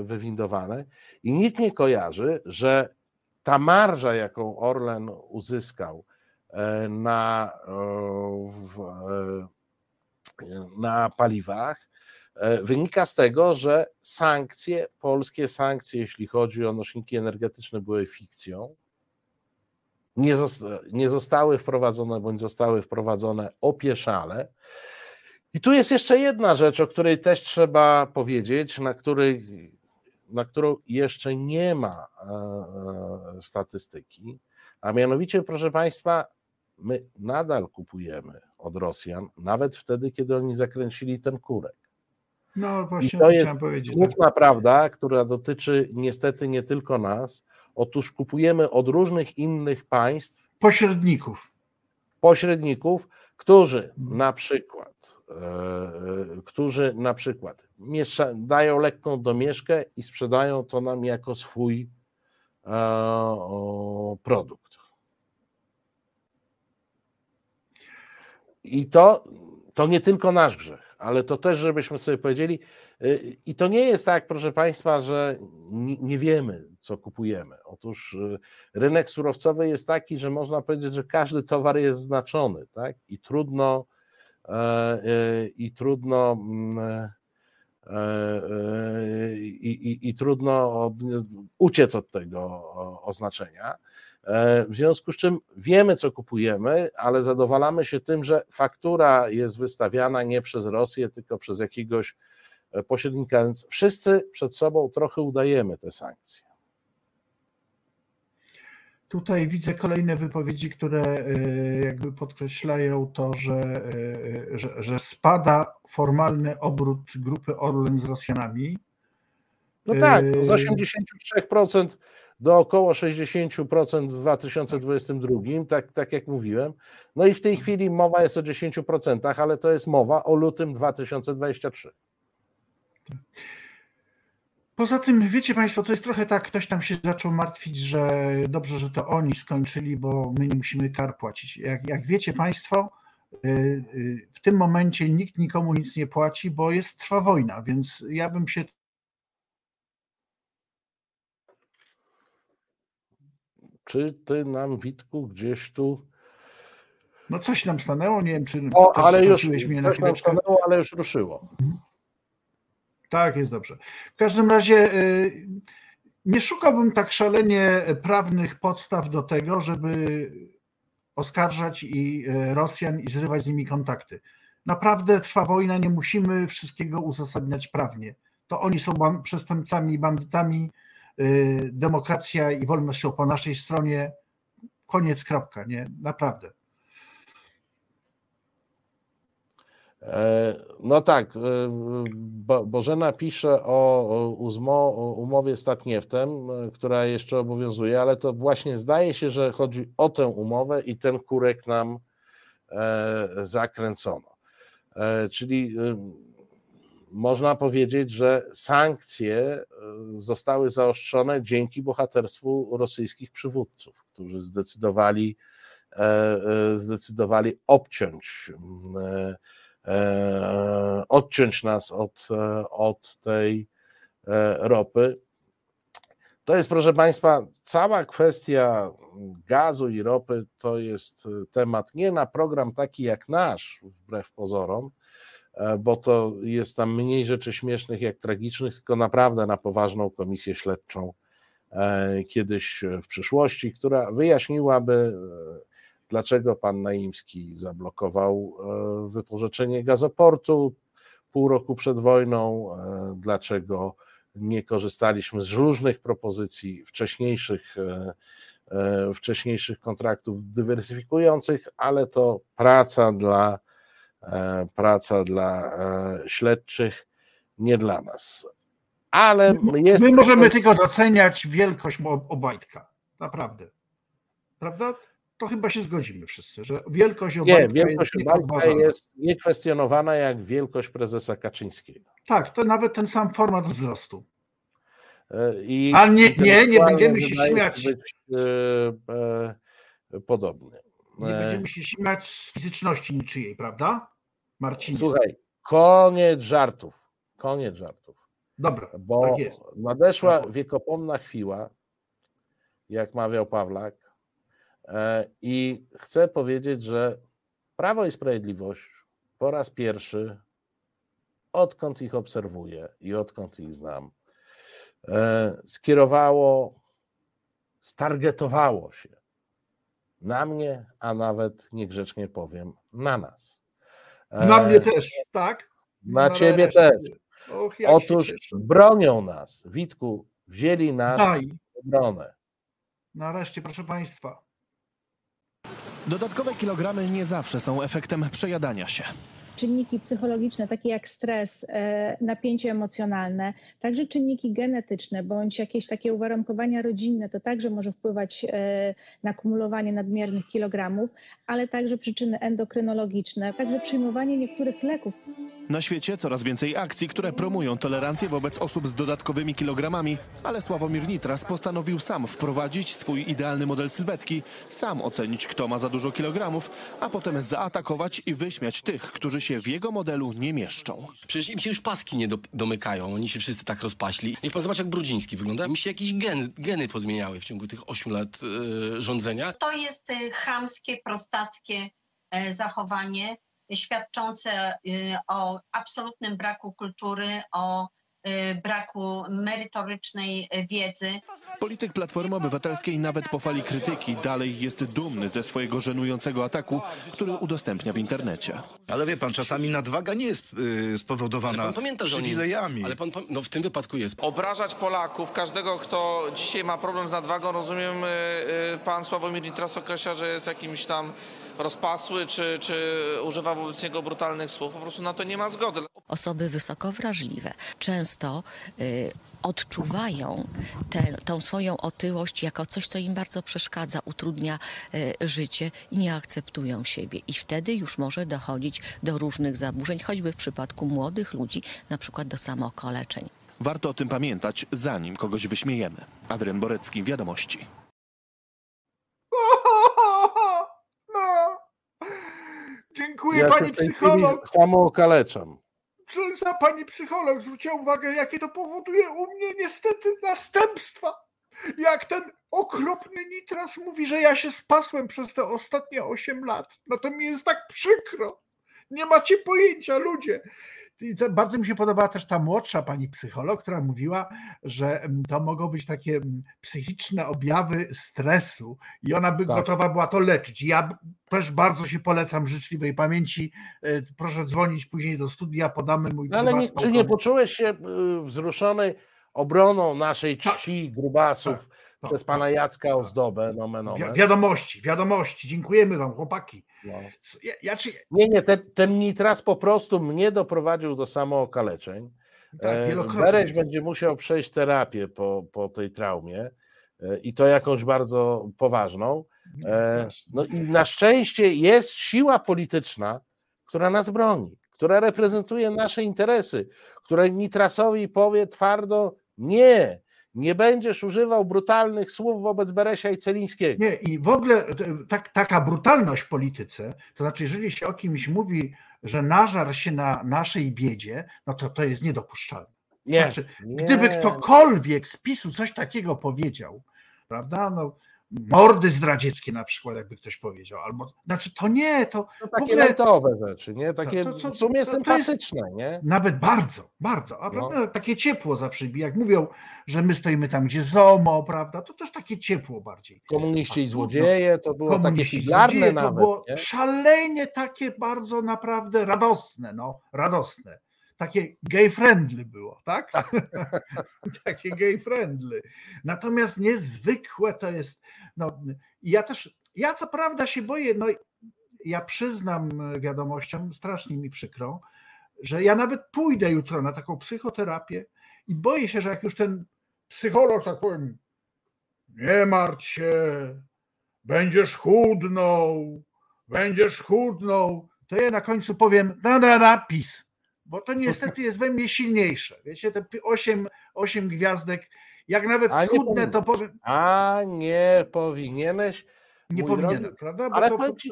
wywindowane i nikt nie kojarzy, że ta marża, jaką Orlen uzyskał e, na, e, na paliwach, wynika z tego, że sankcje, polskie sankcje, jeśli chodzi o nośniki energetyczne, były fikcją. Nie, zosta- nie zostały wprowadzone, bądź zostały wprowadzone opieszale. I tu jest jeszcze jedna rzecz, o której też trzeba powiedzieć, na, której, na którą jeszcze nie ma e, e, statystyki, a mianowicie, proszę Państwa, my nadal kupujemy od Rosjan, nawet wtedy, kiedy oni zakręcili ten kurek. No I właśnie, to jest smutna prawda, która dotyczy niestety nie tylko nas. Otóż kupujemy od różnych innych państw Pośredników. pośredników, którzy na przykład, którzy na przykład dają lekką domieszkę i sprzedają to nam jako swój e, produkt. I to, to nie tylko nasz grzech, ale to też, żebyśmy sobie powiedzieli, y, i to nie jest tak, proszę Państwa, że nie, wiemy, co kupujemy. Otóż y, rynek surowcowy jest taki, że można powiedzieć, że każdy towar jest znaczony, tak? I trudno, e, e, i trudno, mm, e, e, i, i, i trudno uciec od tego oznaczenia. E, W związku z czym wiemy, co kupujemy, ale zadowalamy się tym, że faktura jest wystawiana nie przez Rosję, tylko przez jakiegoś e, pośrednika. Więc wszyscy przed sobą trochę udajemy te sankcje. Tutaj widzę kolejne wypowiedzi, które e, jakby podkreślają to, że, e, że, że spada formalny obrót grupy Orlen z Rosjanami. No tak, Yy. z 83% do około 60% w 2022, tak, tak jak mówiłem. No i w tej chwili mowa jest o 10%, ale to jest mowa o lutym 2023. Poza tym, wiecie Państwo, to jest trochę tak, ktoś tam się zaczął martwić, że dobrze, że to oni skończyli, bo my nie musimy kar płacić. Jak, jak wiecie Państwo, y, y, w tym momencie nikt nikomu nic nie płaci, bo jest trwa wojna, więc ja bym się Czy ty nam, Witku, gdzieś tu. No coś nam stanęło, nie wiem, czy O, ale już. mnie na chwileczkę. stanęło, ale już ruszyło. Tak, jest dobrze. W każdym razie y, nie szukałbym tak szalenie prawnych podstaw do tego, żeby oskarżać i y, Rosjan i zrywać z nimi kontakty. Naprawdę trwa wojna, nie musimy wszystkiego uzasadniać prawnie. To oni są przestępcami bandytami, y, demokracja i wolność są po naszej stronie. Koniec, kropka, nie? Naprawdę. E, No tak, e, Bo- Bożena pisze o umowie z Tatnieftem, e, która jeszcze obowiązuje, ale to właśnie zdaje się, że chodzi o tę umowę i ten kurek nam e, zakręcono. E, Czyli e, można powiedzieć, że sankcje e, zostały zaostrzone dzięki bohaterstwu rosyjskich przywódców, którzy zdecydowali, e, e, zdecydowali obciąć e, e, odciąć nas od, e, od tej e, ropy. To jest, proszę Państwa, cała kwestia gazu i ropy to jest e, temat nie na program taki jak nasz, wbrew pozorom, e, bo to jest tam mniej rzeczy śmiesznych jak tragicznych, tylko naprawdę na poważną komisję śledczą e, kiedyś w przyszłości, która wyjaśniłaby, e, dlaczego pan Naimski zablokował e, wypożyczenie gazoportu pół roku przed wojną, e, dlaczego nie korzystaliśmy z różnych propozycji wcześniejszych, e, wcześniejszych kontraktów dywersyfikujących, ale to praca dla, praca dla śledczych, nie dla nas. Ale jest. My możemy tylko doceniać wielkość Obajtka. Naprawdę. Prawda? To chyba się zgodzimy wszyscy, że wielkość Obajtka Nie, wielkość jest Obajtka jest niekwestionowana jak wielkość prezesa Kaczyńskiego. Tak, to nawet ten sam format wzrostu. E, I A nie- nie, nie będziemy się śmiać. Być, e, e, podobny. Nie E, będziemy się śmiać z fizyczności niczyjej, prawda? Marcinie. Słuchaj, koniec żartów. Koniec żartów. Dobra, Bo tak jest. nadeszła wiekopomna chwila, jak mawiał Pawlak, i chcę powiedzieć, że Prawo i Sprawiedliwość po raz pierwszy, odkąd ich obserwuję i odkąd ich znam, e, skierowało, stargetowało się na mnie, a nawet niegrzecznie powiem, na nas. Na E, mnie też, tak? Na ciebie też. Och, Otóż bronią nas. Witku, wzięli nas Daj. w obronę. Nareszcie, proszę Państwa. Dodatkowe kilogramy nie zawsze są efektem przejadania się. czynniki psychologiczne, takie jak stres, e, napięcie emocjonalne, także czynniki genetyczne bądź jakieś takie uwarunkowania rodzinne, to także może wpływać e, na kumulowanie nadmiernych kilogramów, ale także przyczyny endokrynologiczne, także przyjmowanie niektórych leków. Na świecie coraz więcej akcji, które promują tolerancję wobec osób z dodatkowymi kilogramami, ale Sławomir Nitras postanowił sam wprowadzić swój idealny model sylwetki, sam ocenić, kto ma za dużo kilogramów, a potem zaatakować i wyśmiać tych, którzy się w jego modelu nie mieszczą. Przecież im się już paski nie do, domykają, oni się wszyscy tak rozpaśli. Niech pan zobaczy, jak Brudziński wygląda. Mi się jakieś gen, geny pozmieniały w ciągu tych 8 lat e, rządzenia. To jest y, chamskie, prostackie e, zachowanie świadczące y, o absolutnym braku kultury, o braku merytorycznej y, wiedzy. Polityk Platformy Obywatelskiej nawet po fali krytyki dalej jest dumny ze swojego żenującego ataku, który udostępnia w internecie. Ale wie pan, czasami nadwaga nie jest y, Ale spowodowana pan pamięta, że oni... przywilejami. Ale pan, no w tym wypadku jest. Obrażać Polaków, każdego, kto dzisiaj ma problem z nadwagą, rozumiem, y, y, pan Sławomir Nitras określa, że jest jakimś tam rozpasły, czy, czy używa wobec niego brutalnych słów. Po prostu na to nie ma zgody. Osoby wysoko wrażliwe często y, odczuwają tę tą swoją otyłość jako coś, co im bardzo przeszkadza, utrudnia y, życie i nie akceptują siebie. I wtedy już może dochodzić do różnych zaburzeń, choćby w przypadku młodych ludzi, na przykład do samookaleczeń. Warto o tym pamiętać, zanim kogoś wyśmiejemy. Adrian Borecki, Wiadomości. (laughs) No. Dziękuję Ja pani psycholog. samookaleczam. Za pani psycholog zwróciła uwagę, jakie to powoduje u mnie niestety następstwa. Jak ten okropny nitras mówi, że ja się spasłem przez te ostatnie 8 lat. No to mi jest tak przykro. Nie macie pojęcia, ludzie. I to bardzo mi się podobała też ta młodsza pani psycholog, która mówiła, że mm, to mogą być takie mm, psychiczne objawy stresu i ona by Tak. gotowa była to leczyć. Ja też bardzo się polecam życzliwej pamięci. E, Proszę dzwonić później do studia, podamy mój No ale nie, czy nie poczułeś się y, wzruszony obroną naszej Tak. czci grubasów przez pana Jacka Ozdobę, nomen Wi- omen? Wiadomości, wiadomości. Dziękujemy wam, chłopaki. No. Ja, ja czy, Nie, nie, ten, ten nitras po prostu mnie doprowadził do samookaleczeń. Tak, E. Bereś będzie musiał przejść terapię po, po tej traumie e, i to jakąś bardzo poważną. E, No i na szczęście jest siła polityczna, która nas broni, która reprezentuje nasze interesy, która Nitrasowi powie twardo nie, nie będziesz używał brutalnych słów wobec Beresia i Celińskiego. Nie, i w ogóle e, tak, taka brutalność w polityce, to znaczy, jeżeli się o kimś mówi, że nażar się na naszej biedzie, no to to jest niedopuszczalne. Nie, Znaczy, nie. gdyby ktokolwiek z PiSu coś takiego powiedział, prawda, no mordy zdradzieckie na przykład, jakby ktoś powiedział, albo, znaczy to nie, to No w takie ogóle- lajtowe rzeczy, nie? Takie to- to- w sumie to- to jest- sympatyczne, nie? Nawet bardzo, bardzo. A No. prawda, takie ciepło zawsze, jak mówią, że my stoimy tam, gdzie ZOMO, prawda, to też takie ciepło bardziej. Komuniści i złodzieje, to było takie figlarne złodzieje, to nawet. było nie? szalenie takie bardzo naprawdę radosne, no, radosne. Takie gay friendly było, tak? (laughs) takie gay friendly. Natomiast niezwykłe to jest, no, ja też, ja co prawda się boję, no, ja przyznam wiadomościom, strasznie mi przykro, że ja nawet pójdę jutro na taką psychoterapię i boję się, że jak już ten psycholog, tak powiem, nie martw się, będziesz chudnął, będziesz chudnął, to ja na końcu powiem na na na PiS, bo to niestety jest we mnie silniejsze. Wiecie, te pi- osiem, osiem gwiazdek, jak nawet A schudnę, to powiem, A nie powinieneś. nie powinienem, drogi, prawda? Bo Ale to- powiem ci,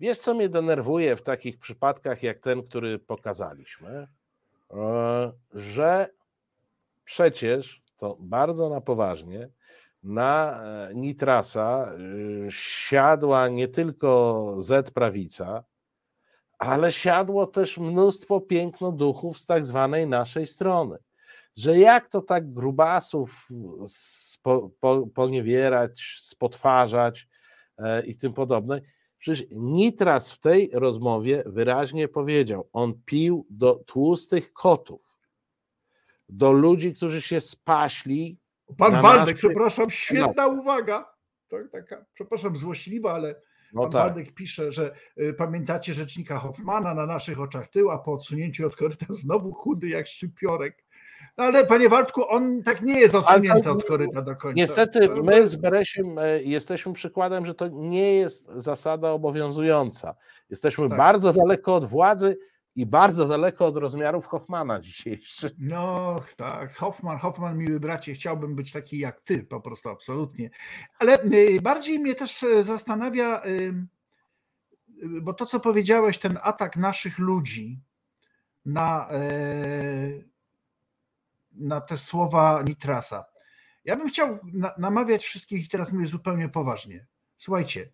wiesz, co mnie denerwuje w takich przypadkach jak ten, który pokazaliśmy, E, że przecież to bardzo na poważnie na e, Nitrasa y, siadła nie tylko Z prawica, ale siadło też mnóstwo pięknoduchów z tak zwanej naszej strony. Że jak to tak grubasów spo, po, poniewierać, spotwarzać e, i tym podobne. Przecież Nitras w tej rozmowie wyraźnie powiedział, on pił do tłustych kotów, do ludzi, którzy się spaśli. Pan Waldek, naszych- przepraszam, świetna uwaga. To taka, przepraszam, złośliwa, ale No pan tak. Waldek pisze, że y, pamiętacie rzecznika Hoffmana na naszych oczach tył, a po odsunięciu od koryta (laughs) znowu chudy jak szczypiorek. No ale panie Waldku, on tak nie jest odsunięty od koryta do końca. Niestety my z Beresiem e, jesteśmy przykładem, że to nie jest zasada obowiązująca. Jesteśmy Tak. bardzo daleko od władzy i bardzo daleko od rozmiarów Hoffmana dzisiejszych. No tak, Hoffman, Hoffman, miły bracie, chciałbym być taki jak ty, po prostu absolutnie. Ale y, bardziej mnie też e, zastanawia, y, y, bo to, co powiedziałeś, ten atak naszych ludzi na, e, na te słowa Nitrasa. Ja bym chciał na- namawiać wszystkich, i teraz mówię zupełnie poważnie. Słuchajcie,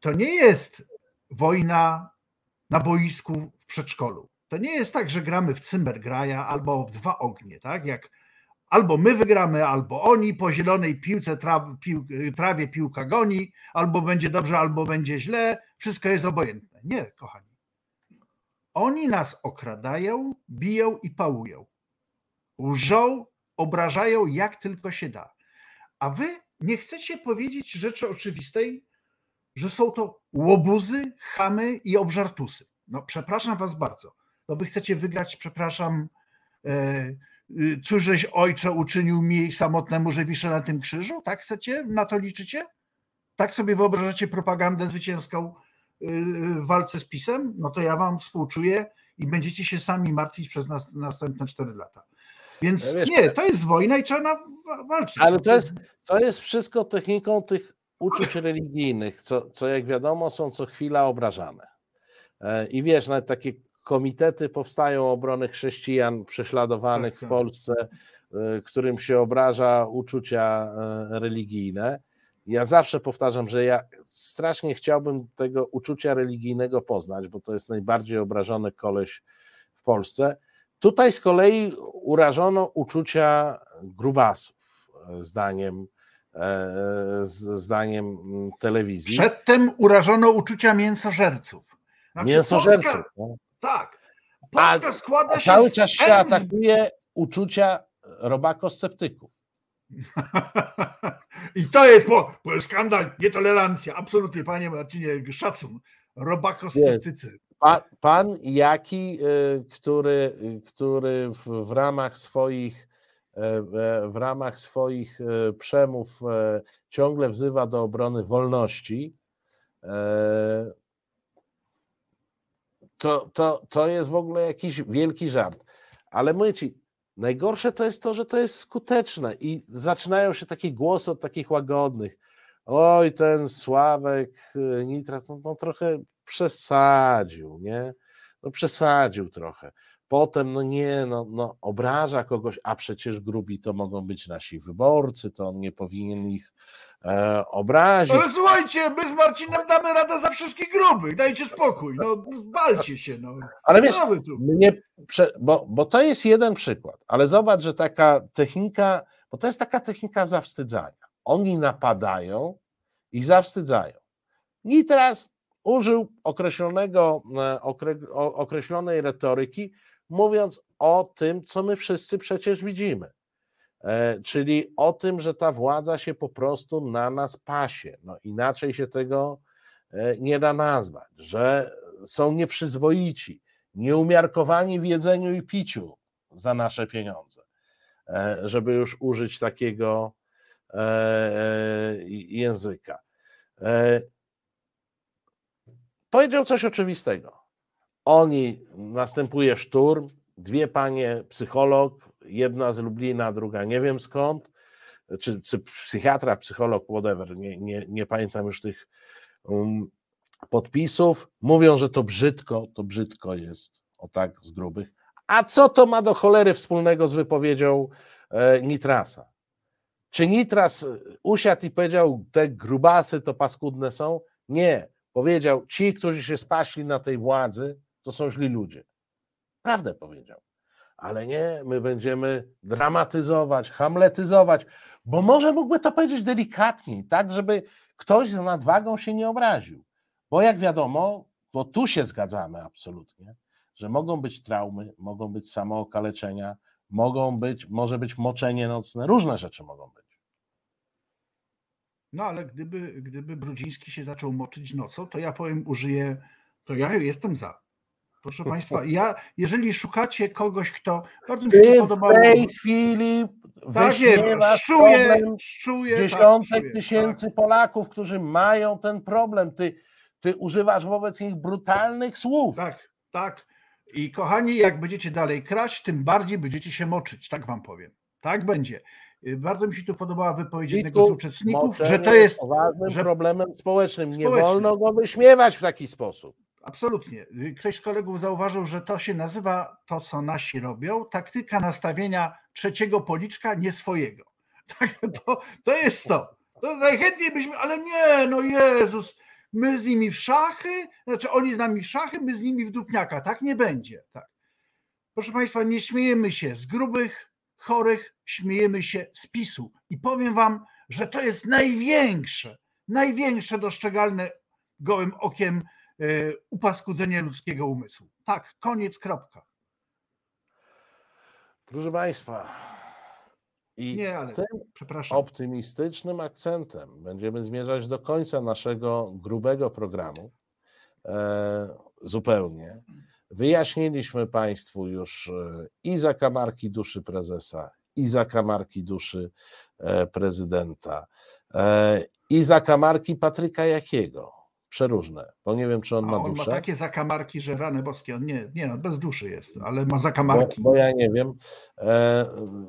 to nie jest wojna na boisku w przedszkolu. To nie jest tak, że gramy w cymbergraja albo w dwa ognie, tak? Jak albo my wygramy, albo oni po zielonej piłce pił, trawie piłka goni, albo będzie dobrze, albo będzie źle, wszystko jest obojętne. Nie, kochani. Oni nas okradają, biją i pałują. Łżą, obrażają jak tylko się da. A wy nie chcecie powiedzieć rzeczy oczywistej, że są to łobuzy, chamy i obżartusy. No przepraszam was bardzo. No wy chcecie wygrać, przepraszam, e, y, cóżeś ojcze uczynił mi samotnemu, że wiszę na tym krzyżu? Tak chcecie? Na to liczycie? Tak sobie wyobrażacie propagandę zwycięską y, w walce z PiSem? No to ja wam współczuję i będziecie się sami martwić przez nas, następne 4 lata. Więc Wiesz, nie, to jest wojna i trzeba walczyć. Ale No to jest, to jest wszystko techniką tych uczuć religijnych, co, co jak wiadomo są co chwila obrażane. E, I wiesz, nawet takie komitety powstają obrony chrześcijan prześladowanych Tak, w tak. Polsce, e, którym się obraża uczucia e, religijne. Ja zawsze powtarzam, że ja strasznie chciałbym tego uczucia religijnego poznać, bo to jest najbardziej obrażony koleś w Polsce. Tutaj z kolei urażono uczucia grubasów, zdaniem, zdaniem mm, telewizji. Przedtem urażono uczucia mięsożerców. Znaczy, Mięsożerców. Polska- no. Tak. A, Polska składa a się cały czas się atakuje uczucia robakosceptyków. (laughs) I to jest po, po skandal, nietolerancja. Absolutnie, panie Marcinie, szacun. Robakosceptycy. Pa, pan Jaki, y, który, y, który w, w ramach swoich e, e, w ramach swoich e, przemów e, ciągle wzywa do obrony wolności, e, to, to, to jest w ogóle jakiś wielki żart. Ale mówię ci, najgorsze to jest to, że to jest skuteczne i zaczynają się takie głosy od takich łagodnych. Oj, ten Sławek Nitras, no, no trochę przesadził, nie? No przesadził trochę. Potem, no nie, no, no obraża kogoś, a przecież grubi to mogą być nasi wyborcy, to on nie powinien ich e, obrazić. Ale słuchajcie, my z Marcinem damy radę za wszystkich grubych. Dajcie spokój. No, walcie się. No. Ale wiesz, mnie, bo, bo to jest jeden przykład, ale zobacz, że taka technika, bo to jest taka technika zawstydzania. Oni napadają i zawstydzają. Nitras użył określonego, e, określonej retoryki, mówiąc o tym, co my wszyscy przecież widzimy. E, Czyli o tym, że ta władza się po prostu na nas pasie. No inaczej się tego e, nie da nazwać, że są nieprzyzwoici, nieumiarkowani w jedzeniu i piciu za nasze pieniądze, e, żeby już użyć takiego języka. Powiedział coś oczywistego. Oni, następuje szturm, dwie panie psycholog, jedna z Lublina, druga nie wiem skąd, czy, czy psychiatra, psycholog, whatever, nie, nie, nie pamiętam już tych um, podpisów, mówią, że to brzydko, to brzydko jest, o tak z grubych. A co to ma do cholery wspólnego z wypowiedzią e, Nitrasa? Czy Nitras e, usiadł i powiedział, te grubasy to paskudne są? Nie. Powiedział, ci, którzy się spaśli na tej władzy, to są źli ludzie. Prawdę powiedział. Ale nie, my będziemy dramatyzować, hamletyzować, bo może mógłby to powiedzieć delikatniej, tak, żeby ktoś z nadwagą się nie obraził. Bo jak wiadomo, bo tu się zgadzamy absolutnie, że mogą być traumy, mogą być samookaleczenia, mogą być, może być moczenie nocne, różne rzeczy mogą być. No ale gdyby, gdyby Brudziński się zaczął moczyć nocą, to ja powiem, użyję, to ja jestem za. Proszę Państwa, ja, jeżeli szukacie kogoś, kto bardzo mi się Ty to w tej chwili Tak problem czuję, tak, dziesiątek czuję, tysięcy Polaków, którzy mają ten problem. Ty, ty używasz wobec nich brutalnych słów. Tak, tak. I kochani, jak będziecie dalej kraść, tym bardziej będziecie się moczyć, tak wam powiem. Tak będzie. Y, Bardzo mi się tu podobała wypowiedź jednego z uczestników, że to jest poważnym że problemem społecznym. Nie Społecznym. wolno go wyśmiewać w taki sposób. Absolutnie. Ktoś z kolegów zauważył, że to się nazywa to, co nasi robią, taktyka nastawienia trzeciego policzka, nie swojego. (laughs) Tak, to, to jest to. to. Najchętniej byśmy, ale nie, no Jezus, my z nimi w szachy, znaczy oni z nami w szachy, my z nimi w dupniaka. Tak nie będzie. Tak. Proszę Państwa, nie śmiejemy się z grubych, chorych, śmiejemy się z PiSu. I powiem Wam, że to jest największe, największe dostrzegalne gołym okiem upaskudzenie ludzkiego umysłu. Tak, koniec, kropka. Proszę Państwa, i Nie, ale tym przepraszam. optymistycznym akcentem będziemy zmierzać do końca naszego grubego programu. E, zupełnie. Wyjaśniliśmy Państwu już e, i zakamarki duszy prezesa, i zakamarki duszy e, prezydenta, e, i zakamarki Patryka Jakiego, Przeróżne, bo nie wiem, czy on A ma on ma duszę. takie zakamarki, że rany boskie. On nie, nie, no, bez duszy jest, ale ma Bo, zakamarki. bo ja nie wiem. E,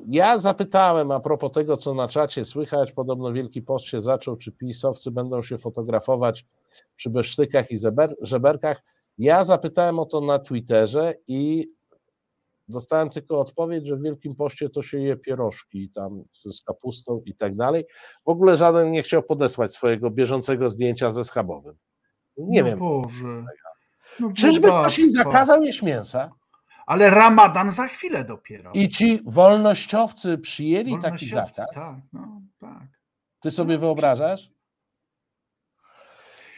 Ja zapytałem a propos tego, co na czacie słychać. Podobno Wielki Post się zaczął, czy pisowcy będą się fotografować przy besztykach i zeber- żeberkach. Ja zapytałem o to na Twitterze i dostałem tylko odpowiedź, że w Wielkim Poście to się je pierożki tam z kapustą i tak dalej. W ogóle żaden nie chciał podesłać swojego bieżącego zdjęcia ze schabowym. Nie no wiem. Boże. No Czyżby ktoś im zakazał jeść mięsa? Ale ramadan za chwilę dopiero. I ci wolnościowcy przyjęli taki zakaz. Tak, no, tak. Ty sobie wyobrażasz?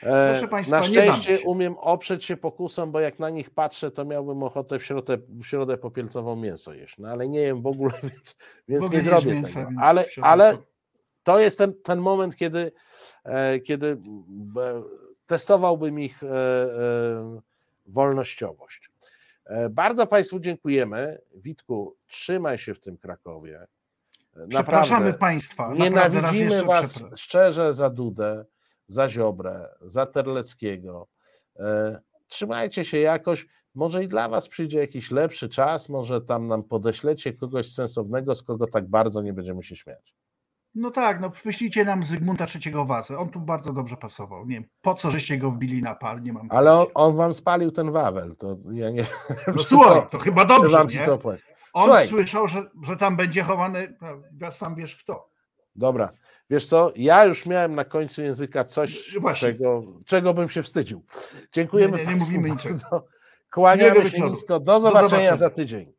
E, Proszę państwa, na szczęście umiem oprzeć się pokusem, bo jak na nich patrzę, to miałbym ochotę w środę, w środę popielcową mięso jeść. No ale nie jem w ogóle, (laughs) więc, więc nie zrobię mięsa, tego. Ale, ale to- jest ten, ten moment, kiedy, e, kiedy testowałbym ich e, e, wolnościowość. E, Bardzo Państwu dziękujemy. Witku, trzymaj się w tym Krakowie. E, Przepraszamy Naprawdę państwa. naprawdę Nienawidzimy Was przepraszam. szczerze za Dudę, za Ziobrę, za Terleckiego. Trzymajcie się jakoś. Może i dla Was przyjdzie jakiś lepszy czas, może tam nam podeślecie kogoś sensownego, z kogo tak bardzo nie będziemy się śmiać. No tak, no wyślijcie nam Zygmunta III Wazę. On tu bardzo dobrze pasował. Nie wiem, po co żeście go wbili na pal, nie mam Ale on, on Wam spalił ten Wawel, to ja nie No (laughs) słuchaj, to chyba dobrze, nie? On Słuchaj, słyszał, że, że tam będzie chowany, ja sam wiesz kto. Dobra, wiesz co, ja już miałem na końcu języka coś, Właśnie. czego, czego bym się wstydził. Dziękujemy Nie, nie, nie mówimy bardzo. niczego. Kłaniamy się nisko. Do Do zobaczenia. za tydzień.